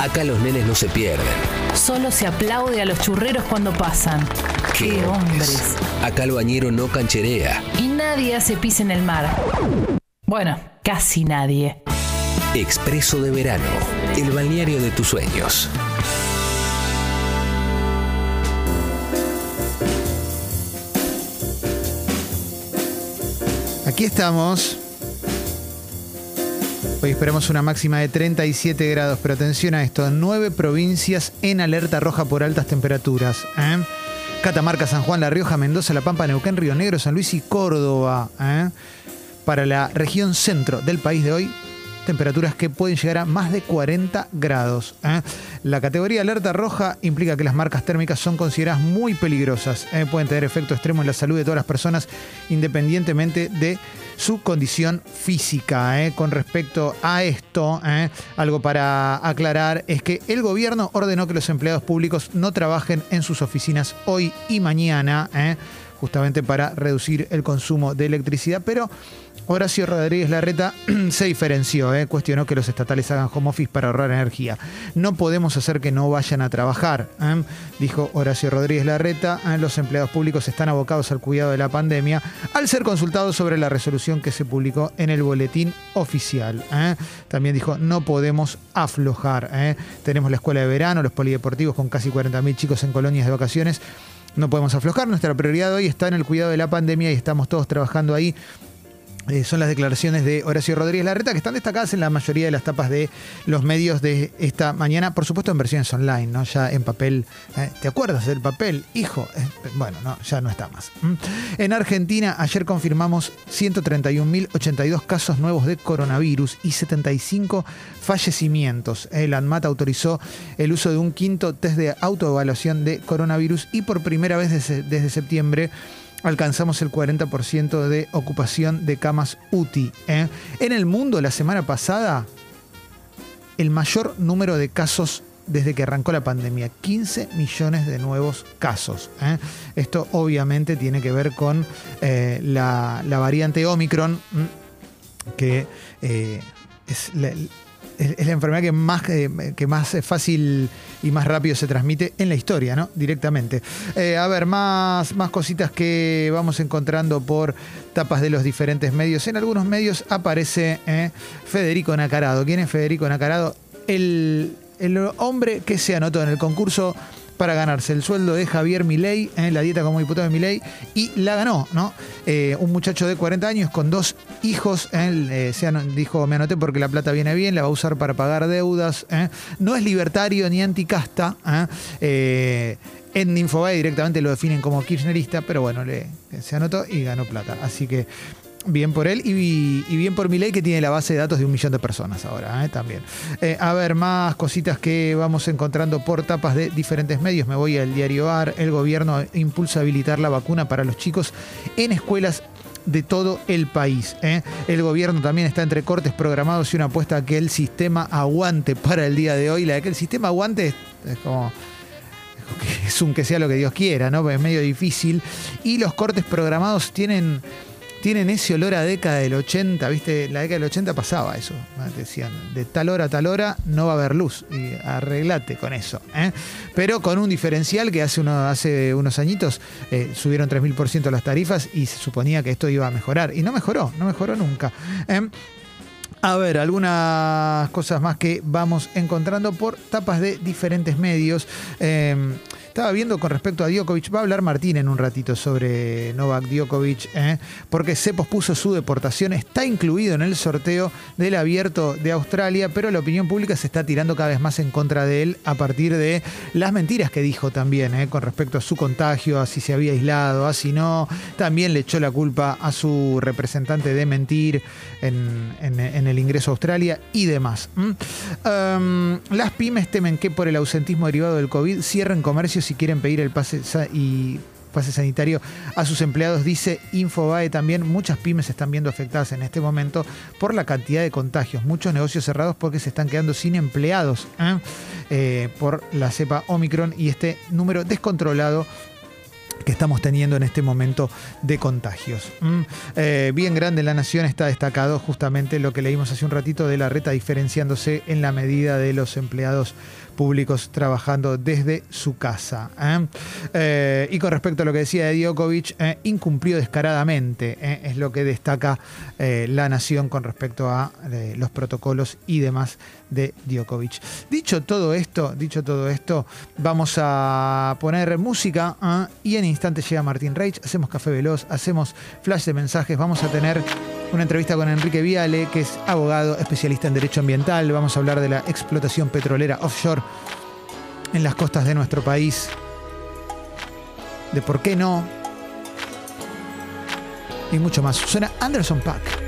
Acá los nenes no se pierden. Solo se aplaude a los churreros cuando pasan. ¡Qué hombres! Acá el bañero no cancherea. Y nadie hace pis en el mar. Bueno, casi nadie. Expreso de verano, el balneario de tus sueños. Aquí estamos. Hoy esperamos una máxima de 37 grados, pero atención a esto, nueve provincias en alerta roja por altas temperaturas. ¿eh? Catamarca, San Juan, La Rioja, Mendoza, La Pampa, Neuquén, Río Negro, San Luis y Córdoba. ¿eh? Para la región centro del país de hoy, temperaturas que pueden llegar a más de 40 grados. ¿eh? La categoría alerta roja implica que las marcas térmicas son consideradas muy peligrosas. Pueden tener efecto extremo en la salud de todas las personas independientemente de su condición física. ¿eh? Con respecto a esto, algo para aclarar es que el gobierno ordenó que los empleados públicos no trabajen en sus oficinas hoy y mañana justamente para reducir el consumo de electricidad, pero Horacio Rodríguez Larreta se diferenció, ¿eh? cuestionó que los estatales hagan home office para ahorrar energía. No podemos hacer que no vayan a trabajar, ¿eh? dijo Horacio Rodríguez Larreta. ¿eh? Los empleados públicos están abocados al cuidado de la pandemia al ser consultados sobre la resolución que se publicó en el boletín oficial. También dijo, no podemos aflojar. Tenemos la escuela de verano, los polideportivos con casi 40.000 chicos en colonias de vacaciones. No podemos aflojar, nuestra prioridad hoy está en el cuidado de la pandemia y estamos todos trabajando ahí eh, son las declaraciones de Horacio Rodríguez Larreta, que están destacadas en la mayoría de las tapas de los medios de esta mañana, por supuesto en versiones online, ¿no? Ya en papel. ¿eh? ¿Te acuerdas del papel? Hijo. Eh, bueno, no, ya no está más. En Argentina, ayer confirmamos 131.082 casos nuevos de coronavirus y 75 fallecimientos. El ANMAT autorizó el uso de un quinto test de autoevaluación de coronavirus y por primera vez desde, desde septiembre alcanzamos el 40% de ocupación de camas UTI. ¿eh? En el mundo, la semana pasada, el mayor número de casos desde que arrancó la pandemia, 15 millones de nuevos casos. ¿eh? Esto obviamente tiene que ver con eh, la, variante Omicron, que es es, la enfermedad que más, eh, que más fácil y más rápido se transmite en la historia, ¿no? Directamente. Eh, a ver, más, más cositas que vamos encontrando por tapas de los diferentes medios. En algunos medios aparece eh, Federico Nacarado. ¿Quién es Federico Nacarado? El, el hombre que se anotó en el concurso para ganarse el sueldo de Javier Milei, en la dieta como diputado de Milei, y la ganó, ¿no? Eh, un muchacho de 40 años con dos hijos, eh, se dijo, me anoté porque la plata viene bien, la va a usar para pagar deudas, ¿eh? no es libertario ni anticasta, en Infobae directamente lo definen como kirchnerista, pero bueno, le, se anotó y ganó plata. Así que Bien por él y, bien por mi ley que tiene la base de datos de un millón de personas ahora ¿eh? también. Eh, a ver, más cositas que vamos encontrando por tapas de diferentes medios. Me voy al diario AR. El gobierno impulsa habilitar la vacuna para los chicos en escuelas de todo el país. ¿eh? El gobierno también está entre cortes programados y una apuesta a que el sistema aguante para el día de hoy. La de que el sistema aguante es como es un que sea lo que Dios quiera, ¿no? Es medio difícil. Y los cortes programados tienen tienen ese olor a década del 80, ¿viste? La década del 80 pasaba eso. Decían, de tal hora a tal hora no va a haber luz. Y arreglate con eso. ¿eh? Pero con un diferencial que hace, uno, hace unos añitos eh, subieron 3.000% las tarifas y se suponía que esto iba a mejorar. Y no mejoró, no mejoró nunca. ¿eh? A ver, algunas cosas más que vamos encontrando por tapas de diferentes medios. Estaba viendo con respecto a Djokovic, va a hablar Martín en un ratito sobre Novak Djokovic, ¿eh? porque se pospuso su deportación, está incluido en el sorteo del abierto de Australia, pero la opinión pública se está tirando cada vez más en contra de él a partir de las mentiras que dijo también ¿eh? con respecto a su contagio, a si se había aislado, a si no. También le echó la culpa a su representante de mentir en, el ingreso a Australia y demás. Em, las pymes temen que por el ausentismo derivado del COVID cierren comercios si quieren pedir el pase y pase sanitario a sus empleados, dice Infobae también. Muchas pymes están viendo afectadas en este momento por la cantidad de contagios. Muchos negocios cerrados porque se están quedando sin empleados ¿eh? Eh, por la cepa Omicron y este número descontrolado que estamos teniendo en este momento de contagios. Mm, eh, bien grande en la nación está destacado justamente lo que leímos hace un ratito de la reta diferenciándose en la medida de los empleados públicos trabajando desde su casa. ¿eh? Eh, y con respecto a lo que decía de Djokovic, eh, incumplió descaradamente, es lo que destaca la nación con respecto a los protocolos y demás de Djokovic. Dicho todo esto, dicho todo esto, vamos a poner música y en instantes llega Martín Reich, hacemos café veloz, hacemos flash de mensajes, vamos a tener una entrevista con Enrique Viale, que es abogado, especialista en derecho ambiental. Vamos a hablar de la explotación petrolera offshore en las costas de nuestro país. De por qué no. Y mucho más. Suena Anderson Pack.